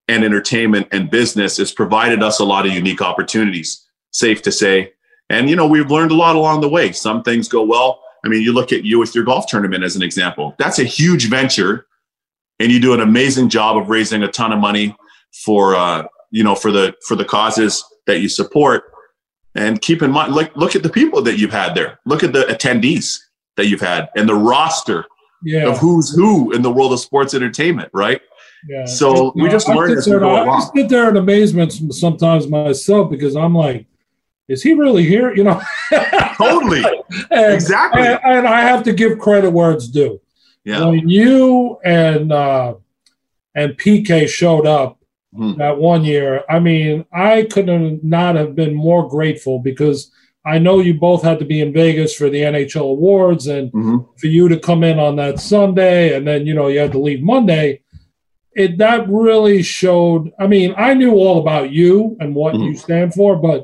and entertainment and business, it's provided us a lot of unique opportunities, safe to say. And you know, we've learned a lot along the way. Some things go well. I mean, you look at you with your golf tournament as an example. That's a huge venture, and you do an amazing job of raising a ton of money for uh, you know for the for the causes that you support. And keep in mind, like look at the people that you've had there. Look at the attendees that you've had and the roster yeah. of who's who in the world of sports entertainment, right? Yeah. So we just I learned as sit we there, go I sit there in amazement sometimes myself because I'm like, is he really here? You know, Totally, and, exactly. and, and I have to give credit where it's due. Yeah, When you and uh, and PK showed up Mhm. that one year, I mean, I couldn't not have been more grateful because I know you both had to be in Vegas for the NHL awards and Mhm. for you to come in on that Sunday and then you know you had to leave Monday. It that really showed. I mean, I knew all about you and what Mhm. you stand for, but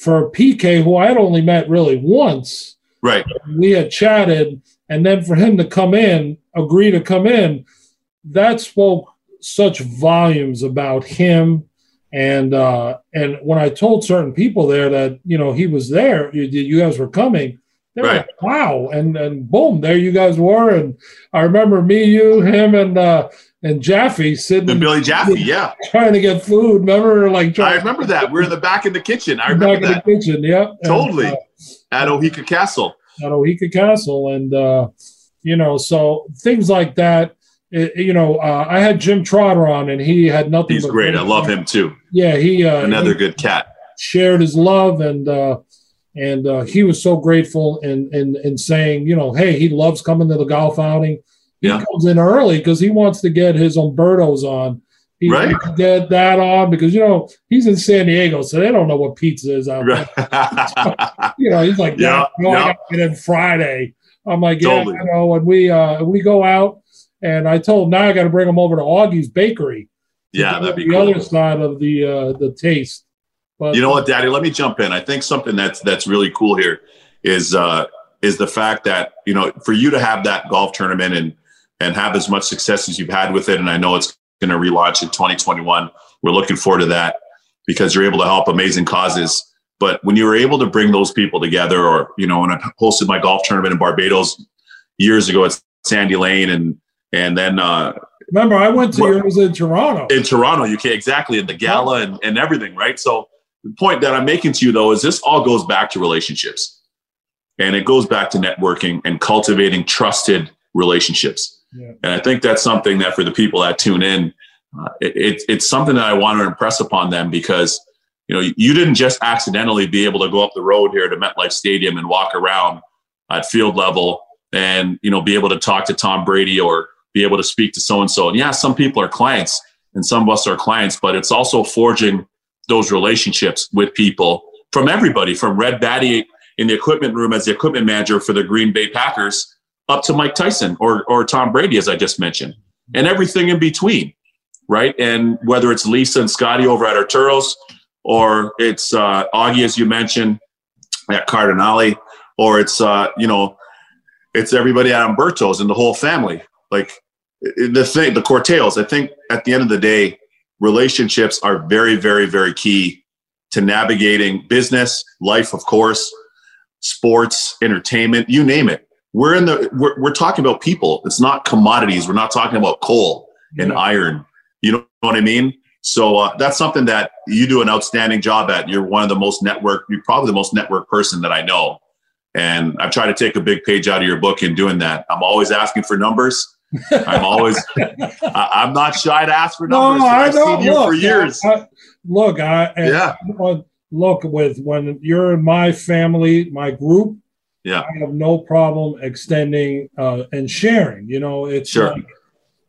for PK, who I had only met really once, right. we had chatted, and then for him to come in, agree to come in, that spoke such volumes about him. And uh, and when I told certain people there that you know he was there, you, you guys were coming, they were Right. like, "Wow!" And and boom, there you guys were. And I remember me, you, him, and uh, and Jaffe sitting And Billy Jaffe, yeah, trying to get food. Remember, like I remember that. We're in the back in the kitchen. I back remember in the kitchen. Yep, And, Totally. uh, at Oheka Castle. at Oheka Castle, and uh, you know, so things like that. it- you know, uh, I had Jim Trotter on, and he had nothing. He's but great. great I love him too. Yeah, he uh, Another he good cat. shared his love, and uh, and uh, he was so grateful in in in saying, you know, hey, he loves coming to the golf outing. He Yeah. comes in early because he wants to get his Umbertos on. He Right. wants to get that on because you know he's in San Diego, so they don't know what pizza is out there. Right. you know, he's like, Yeah, yeah, no, I got to get in Friday. I'm like, yeah, Totally. you know, and we uh we go out, and I told him now I got to bring him over to Augie's Bakery. yeah, that'd be the cool. other side of the uh the taste. But You know what, Daddy? Let me jump in. I think something that's that's really cool here is uh, is the fact that you know for you to have that golf tournament and and have as much success as you've had with it, and I know it's going to relaunch in 2021. We're looking forward to that because you're able to help amazing causes. But when you were able to bring those people together, or you know, when I hosted my golf tournament in Barbados years ago at Sandy Lane, and and then uh, Remember, I went to yours in Toronto. in Toronto, you can exactly in the gala and, and everything, right? So the point that I'm making to you though is this all goes back to relationships. And it goes back to networking and cultivating trusted relationships. And I think that's something that for the people that tune in, uh, it, it, it's something that I want to impress upon them because you know you didn't just accidentally be able to go up the road here to MetLife Stadium and walk around at field level and you know be able to talk to Tom Brady or be able to speak to so and so. And yeah, some people are clients and some of us are clients, but it's also forging those relationships with people from everybody, from Red Batty in the equipment room as the equipment manager for the Green Bay Packers up to Mike Tyson or, or Tom Brady, as I just mentioned, and everything in between, right? And whether it's Lisa and Scotty over at Arturo's or it's uh, Augie, as you mentioned, at Cardinale, or it's, uh, you know, it's everybody at Umberto's and the whole family. Like the thing, the Cortales, I think at the end of the day, relationships are very, very, very key to navigating business, life, of course, sports, entertainment, you name it. We're in the, we're, we're talking about people. It's not commodities. We're not talking about coal and iron. You know what I mean? So uh, that's something that you do an outstanding job at. You're one of the most network, you're probably the most network person that I know. And I've tried to take a big page out of your book in doing that. I'm always asking for numbers. I'm always, I, I'm not shy to ask for No, numbers. I I've know. seen you look, for years. I- look, I Yeah. look with when you're in my family, my group. Yeah. I have no problem extending uh, and sharing. You know, it's Sure. like,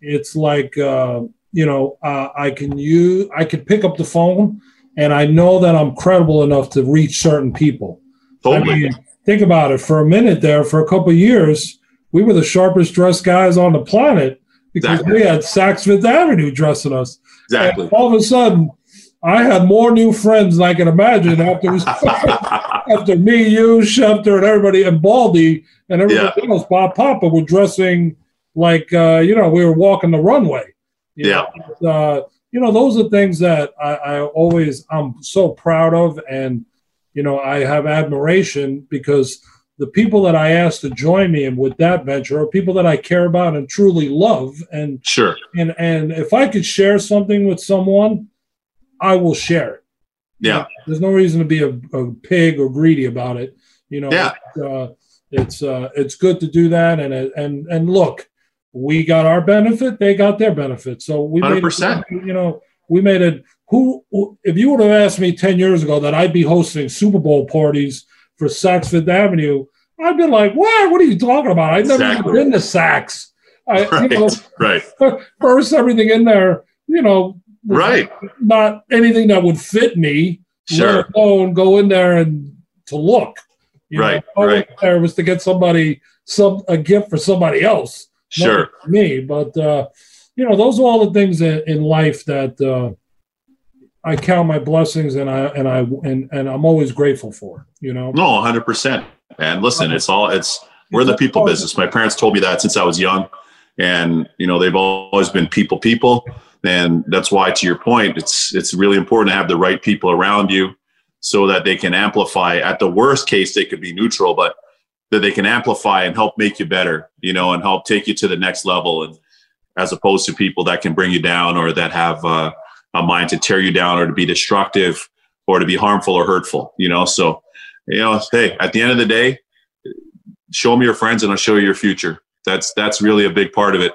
it's like uh, you know, uh, I can use, I can pick up the phone and I know that I'm credible enough to reach certain people. Totally. I mean, think about it for a minute there, for a couple years, we were the sharpest dressed guys on the planet because Exactly. we had Saks Fifth Avenue dressing us. exactly. And all of a sudden, I had more new friends than I can imagine after after me, you, Schefter, and everybody, and Baldy, and everybody else, Bob Papa, were dressing like uh, you know we were walking the runway. You Yeah. know, uh, you know those are things that I, I always I'm so proud of, and you know I have admiration because the people that I asked to join me and with that venture are people that I care about and truly love, and sure. and and if I could share something with someone, I will share it. Yeah. There's no reason to be a, a pig or greedy about it. You know. Yeah. Uh, it's uh, it's good to do that, and and and look, we got our benefit, they got their benefit, so we made it, 100%. you know we made it. Who if you would have asked me ten years ago that I'd be hosting Super Bowl parties for Saks Fifth Avenue, I'd been like, what? What are you talking about? I've never Exactly. even been to Saks. I, Right. you know, Right. first everything in there, you know, Right. not anything that would fit me. Sure. Let alone go in there and to look. You Right, went right. there was to get somebody some a gift for somebody else, not Sure. for me. But uh, you know, those are all the things in, in life that uh, I count my blessings and I and I and and I'm always grateful for. You know, No, 100%. And listen, it's all, it's, we're the people business. My parents told me that since I was young. And, you know, they've always been people, people. And that's why, to your point, it's, it's really important to have the right people around you so that they can amplify. At the worst case, they could be neutral, but that they can amplify and help make you better, you know, and help take you to the next level. And as opposed to people that can bring you down or that have uh, a mind to tear you down or to be destructive or to be harmful or hurtful, you know. So, you know, hey, at the end of the day, show me your friends and I'll show you your future. That's that's really a big part of it.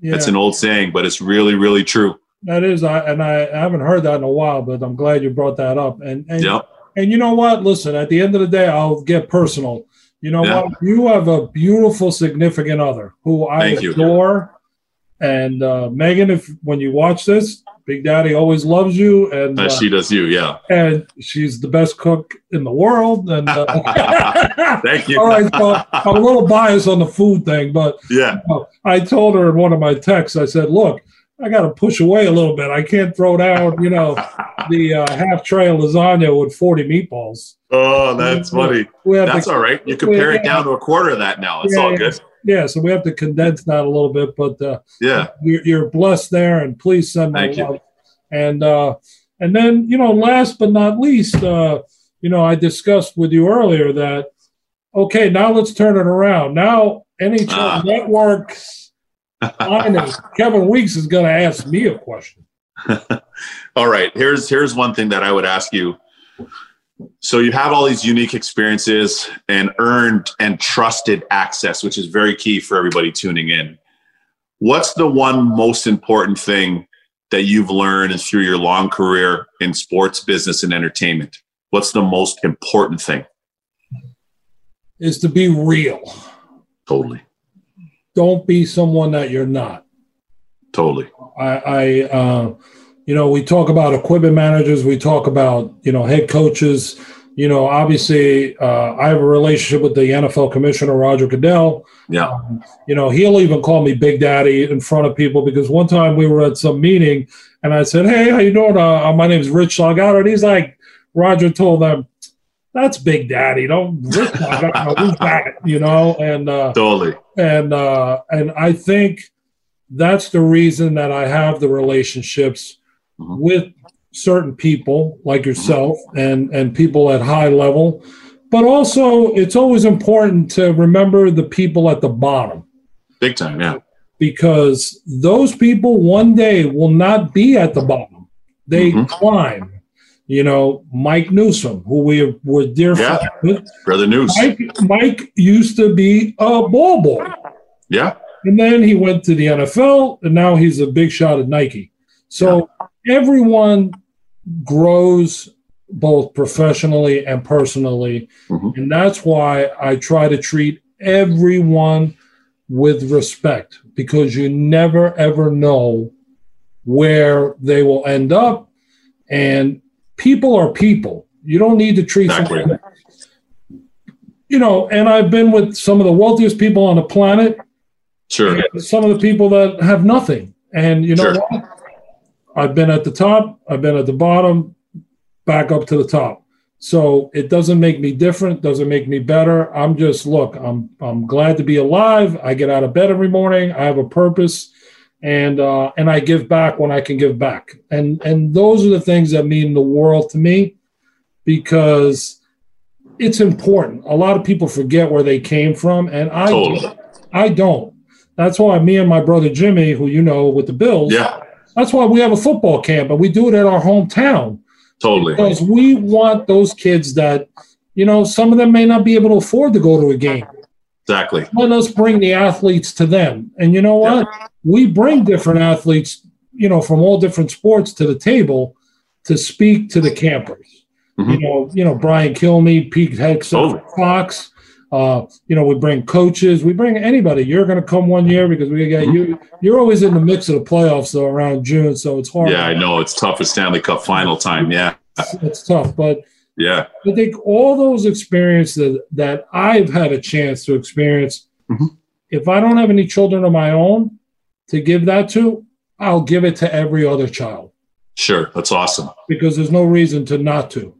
Yeah, It's an old saying, but it's really, really true. that is. I and I, I haven't heard that in a while, but I'm glad you brought that up. And and Yep. And you know what? Listen, at the end of the day, I'll get personal. You know Yeah. what? You have a beautiful, significant other who I Thank you. adore. And uh, Megan, if when you watch this, Big Daddy always loves you, and uh, she does you, yeah. and she's the best cook in the world. And uh, Thank you. all right, so I'm a little biased on the food thing, but yeah. uh, I told her in one of my texts, I said, "Look, I got to push away a little bit. I can't throw down, you know, the uh, half tray of lasagna with 40 meatballs." oh, that's funny. We That's to, all right. You can pare it down to a quarter of that now. It's Yeah, all good. Yeah, so we have to condense that a little bit, but uh, Yeah. you're, you're blessed there, and please send Thank you. love. And uh, and then you know, last but not least, uh, you know, I discussed with you earlier that okay, now let's turn it around. Now NHL Ah. Network's finest, Kevin Weeks is going to ask me a question. All right. Here's here's one thing that I would ask you. So you have all these unique experiences and earned and trusted access, which is very key for everybody tuning in. What's the one most important thing that you've learned through your long career in sports, business, and entertainment? What's the most important thing? Is to be real. Totally. Don't be someone that you're not. Totally. I, I uh, you know, we talk about equipment managers, we talk about, you know, head coaches. You know, obviously, uh, I have a relationship with the NFL commissioner, Roger Goodell. Yeah. Um, you know, he'll even call me Big Daddy in front of people because one time we were at some meeting and I said, Hey, how you doing? Uh, my name's Rich Salgado. And he's like, Roger told them, that's Big Daddy. Don't Rich Salgado, who's that? You know, and uh, Totally. and uh, and I think that's the reason that I have the relationships Mhm. with certain people like yourself and and people at high level. But also, it's always important to remember the people at the bottom Big time. Yeah. because those people one day will not be at the bottom. They Mhm. climb. You know, Mike Newsom, who we were dear Yeah. friends with. Brother news. Mike, Mike used to be a ball boy. Yeah. And then he went to the NFL, and now he's a big shot at Nike. So everyone grows both professionally and personally. Mhm. And that's why I try to treat everyone with respect because you never ever know where they will end up. And people are people. You don't need to treat exactly. them. You know, and I've been with some of the wealthiest people on the planet. Sure. Some of the people that have nothing. And you know sure. I've been at the top, I've been at the bottom, back up to the top. So it doesn't make me different, doesn't make me better. I'm just look, I'm I'm glad to be alive. I get out of bed every morning. I have a purpose and uh, and I give back when I can give back. And and those are the things that mean the world to me because it's important. A lot of people forget where they came from and I totally. I don't. That's why me and my brother Jimmy, who you know with the Bills, yeah. That's why we have a football camp, but we do it at our hometown. Totally. Because we want those kids that, you know, some of them may not be able to afford to go to a game. Exactly. Let us bring the athletes to them. And you know what? Yeah. We bring different athletes, you know, from all different sports to the table to speak to the campers. Mm-hmm. You know, you know, Brian Kilmeade, Pete Hicks, totally. Fox, uh, you know, we bring coaches, we bring anybody. You're going to come one year because we got you. You're always in the mix of the playoffs though around June, so it's hard. Yeah, I know it's tough with Stanley Cup final time. Yeah, it's, it's tough, but yeah, I think all those experiences that I've had a chance to experience. Mm-hmm. If I don't have any children of my own to give that to, I'll give it to every other child. Sure, that's awesome. Because there's no reason to not to.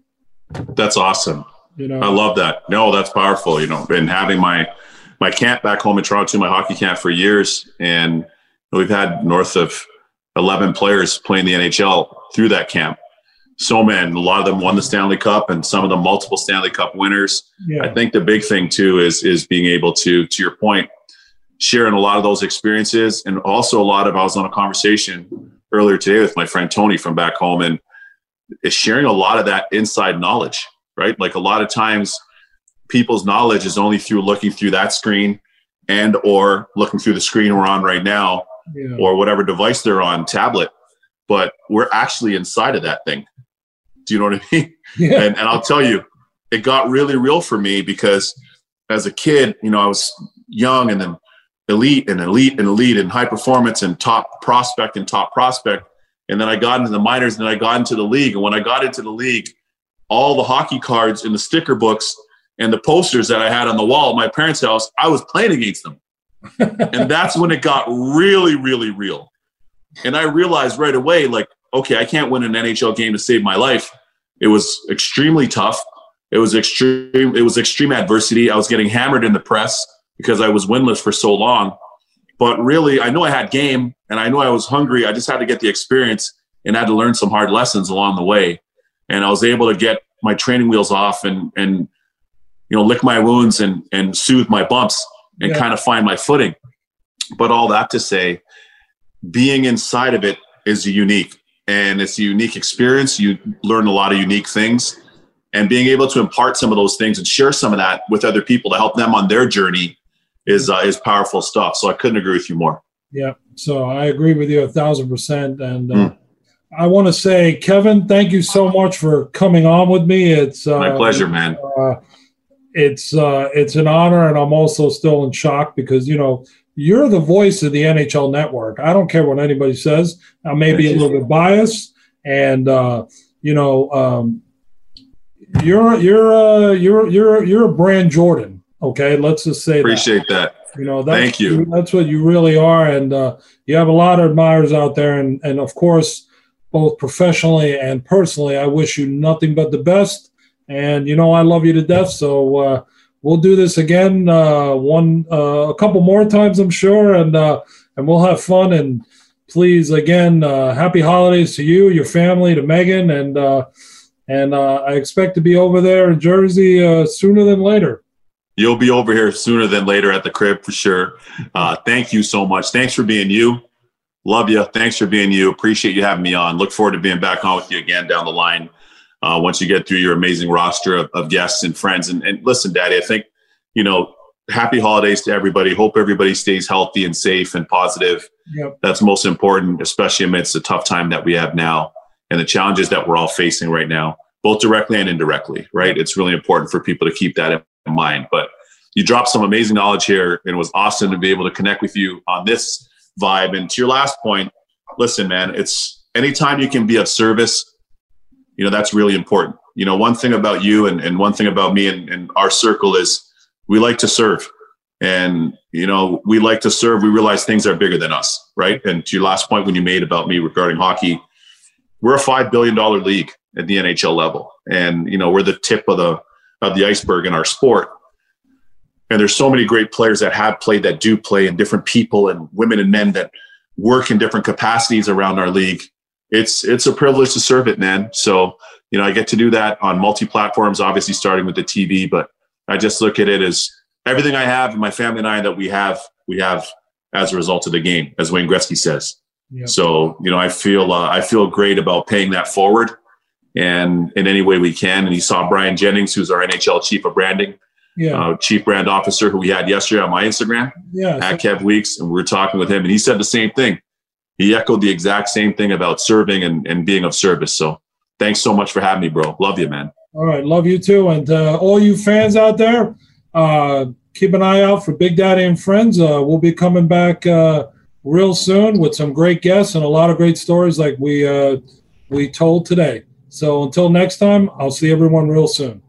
That's awesome. You know, I love that. No, that's powerful. You know, been having my my camp back home in Toronto, my hockey camp for years, and we've had north of eleven players playing the NHL through that camp. So man, a lot of them won the Stanley Cup, and some of them multiple Stanley Cup winners. Yeah. I think the big thing too is is being able to, to your point, sharing a lot of those experiences, and also a lot of. I was on a conversation earlier today with my friend Tony from back home, and is sharing a lot of that inside knowledge right? Like a lot of times people's knowledge is only through looking through that screen and or looking through the screen we're on right now yeah. or whatever device they're on tablet but we're actually inside of that thing do you know what i mean yeah. and, and i'll tell you it got really real for me because as a kid you know i was young and then elite and elite and elite and high performance and top prospect and top prospect and then i got into the minors and then i got into the league and when i got into the league all the hockey cards and the sticker books and the posters that I had on the wall at my parents' house, I was playing against them. and that's when it got really, really real. And I realized right away, like, okay, I can't win an NHL game to save my life. It was extremely tough. It was extreme. It was extreme adversity. I was getting hammered in the press because I was winless for so long. But really, I know I had game and I know I was hungry. I just had to get the experience and had to learn some hard lessons along the way and I was able to get my training wheels off and and you know lick my wounds and and soothe my bumps and yeah. kind of find my footing. But all that to say, being inside of it is unique and it's a unique experience. You learn a lot of unique things. And being able to impart some of those things and share some of that with other people to help them on their journey is uh, is powerful stuff. So I couldn't agree with you more. Yeah. So I agree with you a thousand percent. And uh, mm. I want to say, Kevin, thank you so much for coming on with me. It's uh, my pleasure, man. Uh, it's uh, it's an honor, and I'm also still in shock because you know you're the voice of the NHL Network. I don't care what anybody says. I may be a little bit biased, and uh, you know, um, you're you're uh, you're you're you're a brand Jordan. Okay, let's just say that appreciate that. that. You know, thank you. That's what you really are, and uh, you have a lot of admirers out there, and and of course both professionally and personally. I wish you nothing but the best. And you know, I love you to death. So uh, we'll do this again, uh, one, uh, a couple more times, I'm sure, and uh, and we'll have fun. And please, again, uh, happy holidays to you, your family, to Megan, and uh, and I expect to be over there in Jersey sooner than later. You'll be over here sooner than later at the crib for sure. thank you so much. Thanks for being you. Love you. Thanks for being you. Appreciate you having me on. Look forward to being back on with you again down the line uh, once you get through your amazing roster of, of guests and friends. And, and, listen, Daddy, I think, you know, happy holidays to everybody. Hope everybody stays healthy and safe and positive. Yep. That's most important, especially amidst the tough time that we have now and the challenges that we're all facing right now, both directly and indirectly, right? It's really important for people to keep that in mind. But you dropped some amazing knowledge here, and it was awesome to be able to connect with you on this vibe. And to your last point, listen, man, it's anytime you can be of service, you know, that's really important. You know, one thing about you and, and one thing about me and, and our circle is we like to serve. And, you know, we like to serve. We realize things are bigger than us, right? And to your last point when you made about me regarding hockey, we're a $5 billion league at the NHL level. And, you know, we're the tip of the, of the iceberg in our sport. And there's so many great players that have played, that do play, and different people and women and men that work in different capacities around our league. It's it's a privilege to serve it, man. So you know, I get to do that on multi platforms. Obviously, starting with the TV, but I just look at it as everything I have, and my family and I that we have, we have as a result of the game, as Wayne Gretzky says. Yep. So you know, I feel uh, I feel great about paying that forward, and in any way we can. And you saw Brian Jennings, who's our NHL chief of branding, yeah. Uh, chief brand officer, who we had yesterday on my Instagram, yeah, at Kev Weeks, and we were talking with him, and he said the same thing. He echoed the exact same thing about serving and, and being of service. So thanks so much for having me, bro. Love you, man. All right, love you too, and uh, all you fans out there, uh, keep an eye out for Big Daddy and Friends. Uh, we'll be coming back uh, real soon with some great guests and a lot of great stories like we uh, we told today. So until next time, I'll see everyone real soon.